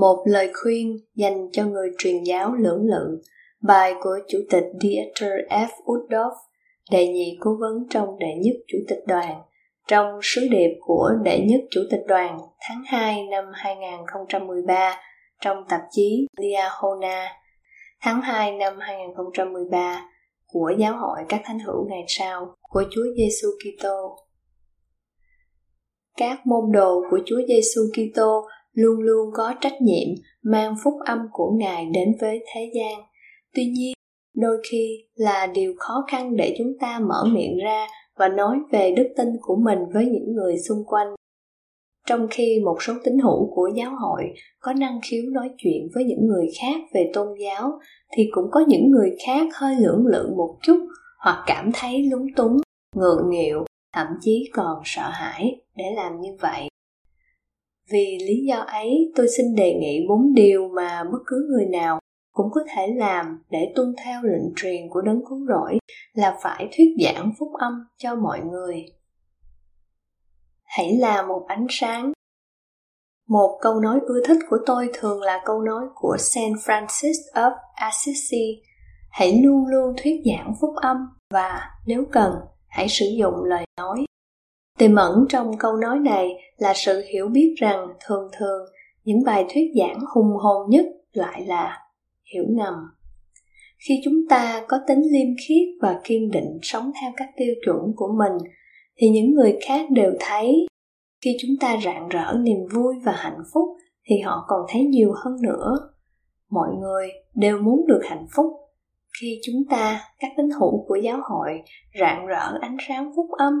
Một lời khuyên dành cho người truyền giáo lưỡng lự, bài của Chủ tịch Dieter F. Uddorf, đệ nhị cố vấn trong đệ nhất Chủ tịch đoàn, trong sứ điệp của đệ nhất Chủ tịch đoàn tháng 2 năm 2013 trong tạp chí Liahona tháng 2 năm 2013 của Giáo hội các thánh hữu ngày sau của Chúa Giêsu Kitô. Các môn đồ của Chúa Giêsu Kitô luôn luôn có trách nhiệm, mang phúc âm của ngài đến với thế gian. Tuy nhiên, đôi khi là điều khó khăn để chúng ta mở miệng ra và nói về đức tin của mình với những người xung quanh. Trong khi một số tín hữu của giáo hội có năng khiếu nói chuyện với những người khác về tôn giáo, thì cũng có những người khác hơi lưỡng lự một chút hoặc cảm thấy lúng túng, ngượng nghịu, thậm chí còn sợ hãi để làm như vậy vì lý do ấy, tôi xin đề nghị bốn điều mà bất cứ người nào cũng có thể làm để tuân theo lệnh truyền của đấng cứu rỗi là phải thuyết giảng phúc âm cho mọi người. Hãy là một ánh sáng. Một câu nói ưa thích của tôi thường là câu nói của Saint Francis of Assisi. Hãy luôn luôn thuyết giảng phúc âm và nếu cần, hãy sử dụng lời nói tiềm ẩn trong câu nói này là sự hiểu biết rằng thường thường những bài thuyết giảng hùng hồn nhất lại là hiểu ngầm. Khi chúng ta có tính liêm khiết và kiên định sống theo các tiêu chuẩn của mình, thì những người khác đều thấy khi chúng ta rạng rỡ niềm vui và hạnh phúc thì họ còn thấy nhiều hơn nữa. Mọi người đều muốn được hạnh phúc. Khi chúng ta, các tín hữu của giáo hội rạng rỡ ánh sáng phúc âm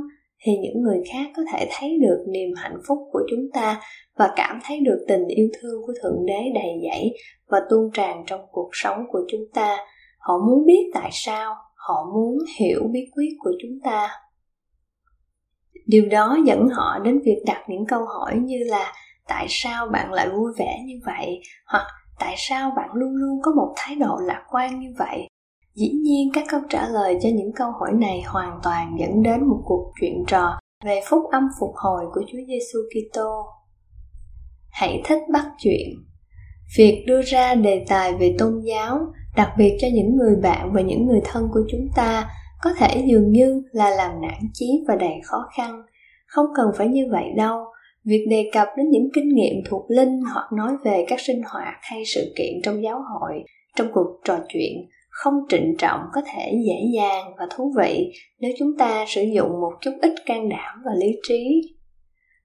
thì những người khác có thể thấy được niềm hạnh phúc của chúng ta và cảm thấy được tình yêu thương của thượng đế đầy dẫy và tuôn tràn trong cuộc sống của chúng ta. Họ muốn biết tại sao, họ muốn hiểu bí quyết của chúng ta. Điều đó dẫn họ đến việc đặt những câu hỏi như là, tại sao bạn lại vui vẻ như vậy? hoặc, tại sao bạn luôn luôn có một thái độ lạc quan như vậy? Dĩ nhiên các câu trả lời cho những câu hỏi này hoàn toàn dẫn đến một cuộc chuyện trò về phúc âm phục hồi của Chúa Giêsu Kitô. Hãy thích bắt chuyện. Việc đưa ra đề tài về tôn giáo, đặc biệt cho những người bạn và những người thân của chúng ta, có thể dường như là làm nản chí và đầy khó khăn. Không cần phải như vậy đâu. Việc đề cập đến những kinh nghiệm thuộc linh hoặc nói về các sinh hoạt hay sự kiện trong giáo hội trong cuộc trò chuyện không trịnh trọng, có thể dễ dàng và thú vị nếu chúng ta sử dụng một chút ít can đảm và lý trí.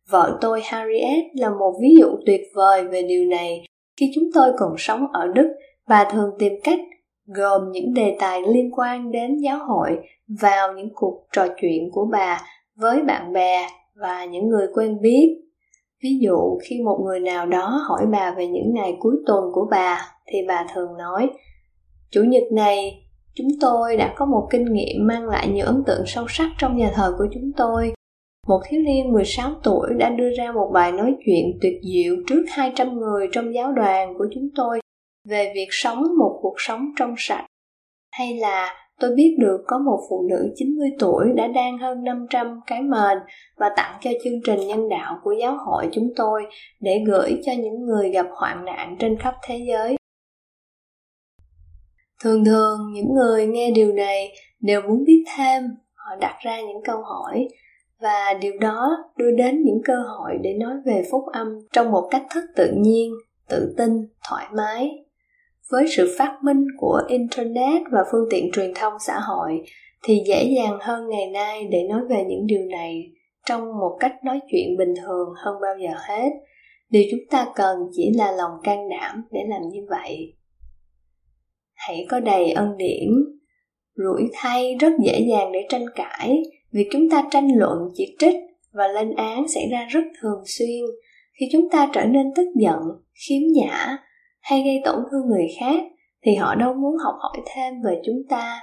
Vợ tôi harriet là một ví dụ tuyệt vời về điều này. Khi chúng tôi còn sống ở đức, bà thường tìm cách gồm những đề tài liên quan đến giáo hội vào những cuộc trò chuyện của bà với bạn bè và những người quen biết. Ví dụ, khi một người nào đó hỏi bà về những ngày cuối tuần của bà, thì bà thường nói Chủ nhật này, chúng tôi đã có một kinh nghiệm mang lại nhiều ấn tượng sâu sắc trong nhà thờ của chúng tôi. Một thiếu niên 16 tuổi đã đưa ra một bài nói chuyện tuyệt diệu trước 200 người trong giáo đoàn của chúng tôi về việc sống một cuộc sống trong sạch. Hay là tôi biết được có một phụ nữ 90 tuổi đã đang hơn 500 cái mền và tặng cho chương trình nhân đạo của giáo hội chúng tôi để gửi cho những người gặp hoạn nạn trên khắp thế giới thường thường, những người nghe điều này đều muốn biết thêm, họ đặt ra những câu hỏi, và điều đó đưa đến những cơ hội để nói về phúc âm trong một cách thức tự nhiên, tự tin, thoải mái. Với sự phát minh của internet và phương tiện truyền thông xã hội, thì dễ dàng hơn ngày nay để nói về những điều này trong một cách nói chuyện bình thường hơn bao giờ hết. Điều chúng ta cần chỉ là lòng can đảm để làm như vậy hãy có đầy ân điển. Rủi thay rất dễ dàng để tranh cãi, vì chúng ta tranh luận chỉ trích và lên án xảy ra rất thường xuyên. Khi chúng ta trở nên tức giận, khiếm nhã, hay gây tổn thương người khác, thì họ đâu muốn học hỏi thêm về chúng ta.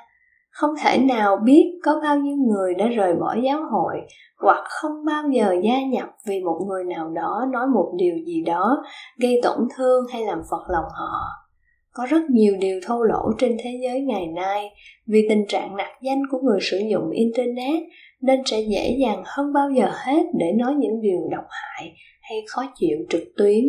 Không thể nào biết có bao nhiêu người đã rời bỏ giáo hội, hoặc không bao giờ gia nhập vì một người nào đó nói một điều gì đó gây tổn thương hay làm phật lòng họ có rất nhiều điều thô lỗ trên thế giới ngày nay vì tình trạng nặc danh của người sử dụng internet nên sẽ dễ dàng hơn bao giờ hết để nói những điều độc hại hay khó chịu trực tuyến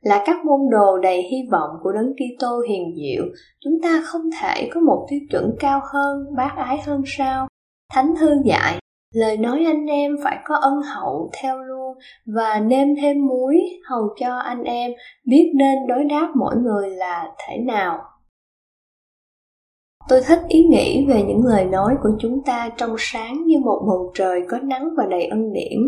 là các môn đồ đầy hy vọng của đấng Kitô hiền diệu, chúng ta không thể có một tiêu chuẩn cao hơn, bác ái hơn sao? Thánh thư dạy, lời nói anh em phải có ân hậu theo luôn và nêm thêm muối hầu cho anh em biết nên đối đáp mỗi người là thể nào. Tôi thích ý nghĩ về những lời nói của chúng ta trong sáng như một bầu trời có nắng và đầy ân điển,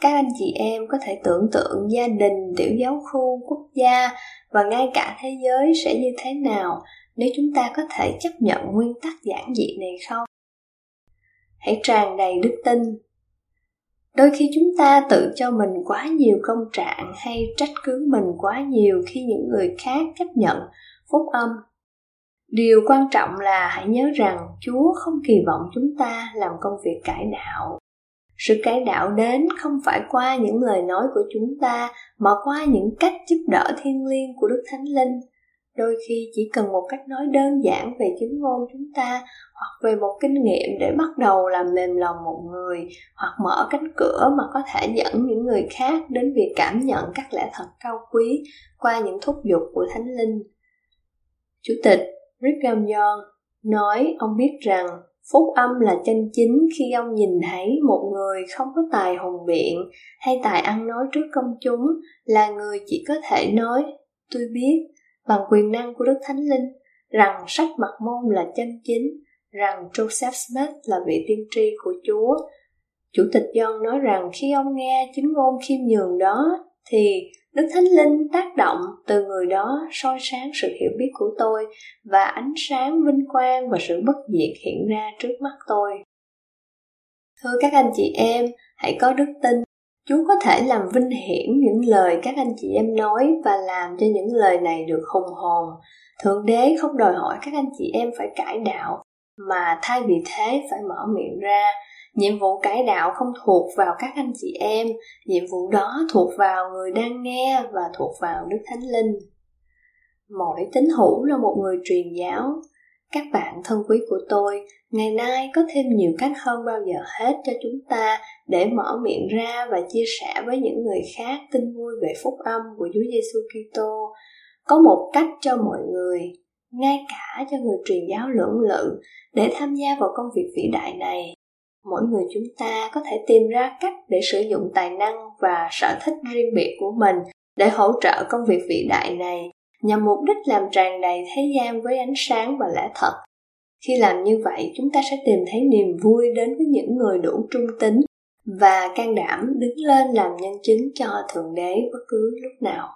các anh chị em có thể tưởng tượng gia đình tiểu giáo khu quốc gia và ngay cả thế giới sẽ như thế nào nếu chúng ta có thể chấp nhận nguyên tắc giản dị này không? Hãy tràn đầy đức tin đôi khi chúng ta tự cho mình quá nhiều công trạng hay trách cứ mình quá nhiều khi những người khác chấp nhận, phúc âm. Điều quan trọng là hãy nhớ rằng chúa không kỳ vọng chúng ta làm công việc cải đạo. Sự cải đạo đến không phải qua những lời nói của chúng ta, mà qua những cách giúp đỡ thiên liêng của đức thánh linh đôi khi chỉ cần một cách nói đơn giản về chứng ngôn chúng ta, hoặc về một kinh nghiệm để bắt đầu làm mềm lòng một người, hoặc mở cánh cửa mà có thể dẫn những người khác đến việc cảm nhận các lẽ thật cao quý qua những thúc giục của thánh linh. Chủ tịch rick young nói, ông biết rằng phúc âm là chân chính khi ông nhìn thấy một người không có tài hùng biện hay tài ăn nói trước công chúng, là người chỉ có thể nói, tôi biết bằng quyền năng của đức thánh linh rằng sách mặt môn là chân chính rằng joseph smith là vị tiên tri của chúa chủ tịch john nói rằng khi ông nghe chính ngôn khiêm nhường đó thì Đức Thánh Linh tác động từ người đó soi sáng sự hiểu biết của tôi và ánh sáng vinh quang và sự bất diệt hiện ra trước mắt tôi. Thưa các anh chị em, hãy có đức tin. Chúa có thể làm vinh hiển những lời các anh chị em nói và làm cho những lời này được hùng hồn. Thượng đế không đòi hỏi các anh chị em phải cải đạo, mà thay vì thế phải mở miệng ra. Nhiệm vụ cải đạo không thuộc vào các anh chị em nhiệm vụ đó thuộc vào người đang nghe và thuộc vào đức thánh linh. Mỗi tín hữu là một người truyền giáo. Các bạn thân quý của tôi ngày nay có thêm nhiều cách hơn bao giờ hết cho chúng ta để mở miệng ra và chia sẻ với những người khác tin vui về phúc âm của Chúa Giêsu Kitô. Có một cách cho mọi người, ngay cả cho người truyền giáo lưỡng lự để tham gia vào công việc vĩ đại này mỗi người chúng ta có thể tìm ra cách để sử dụng tài năng và sở thích riêng biệt của mình để hỗ trợ công việc vĩ đại này nhằm mục đích làm tràn đầy thế gian với ánh sáng và lẽ thật khi làm như vậy, chúng ta sẽ tìm thấy niềm vui đến với những người đủ trung tính và can đảm đứng lên làm nhân chứng cho thượng đế bất cứ lúc nào.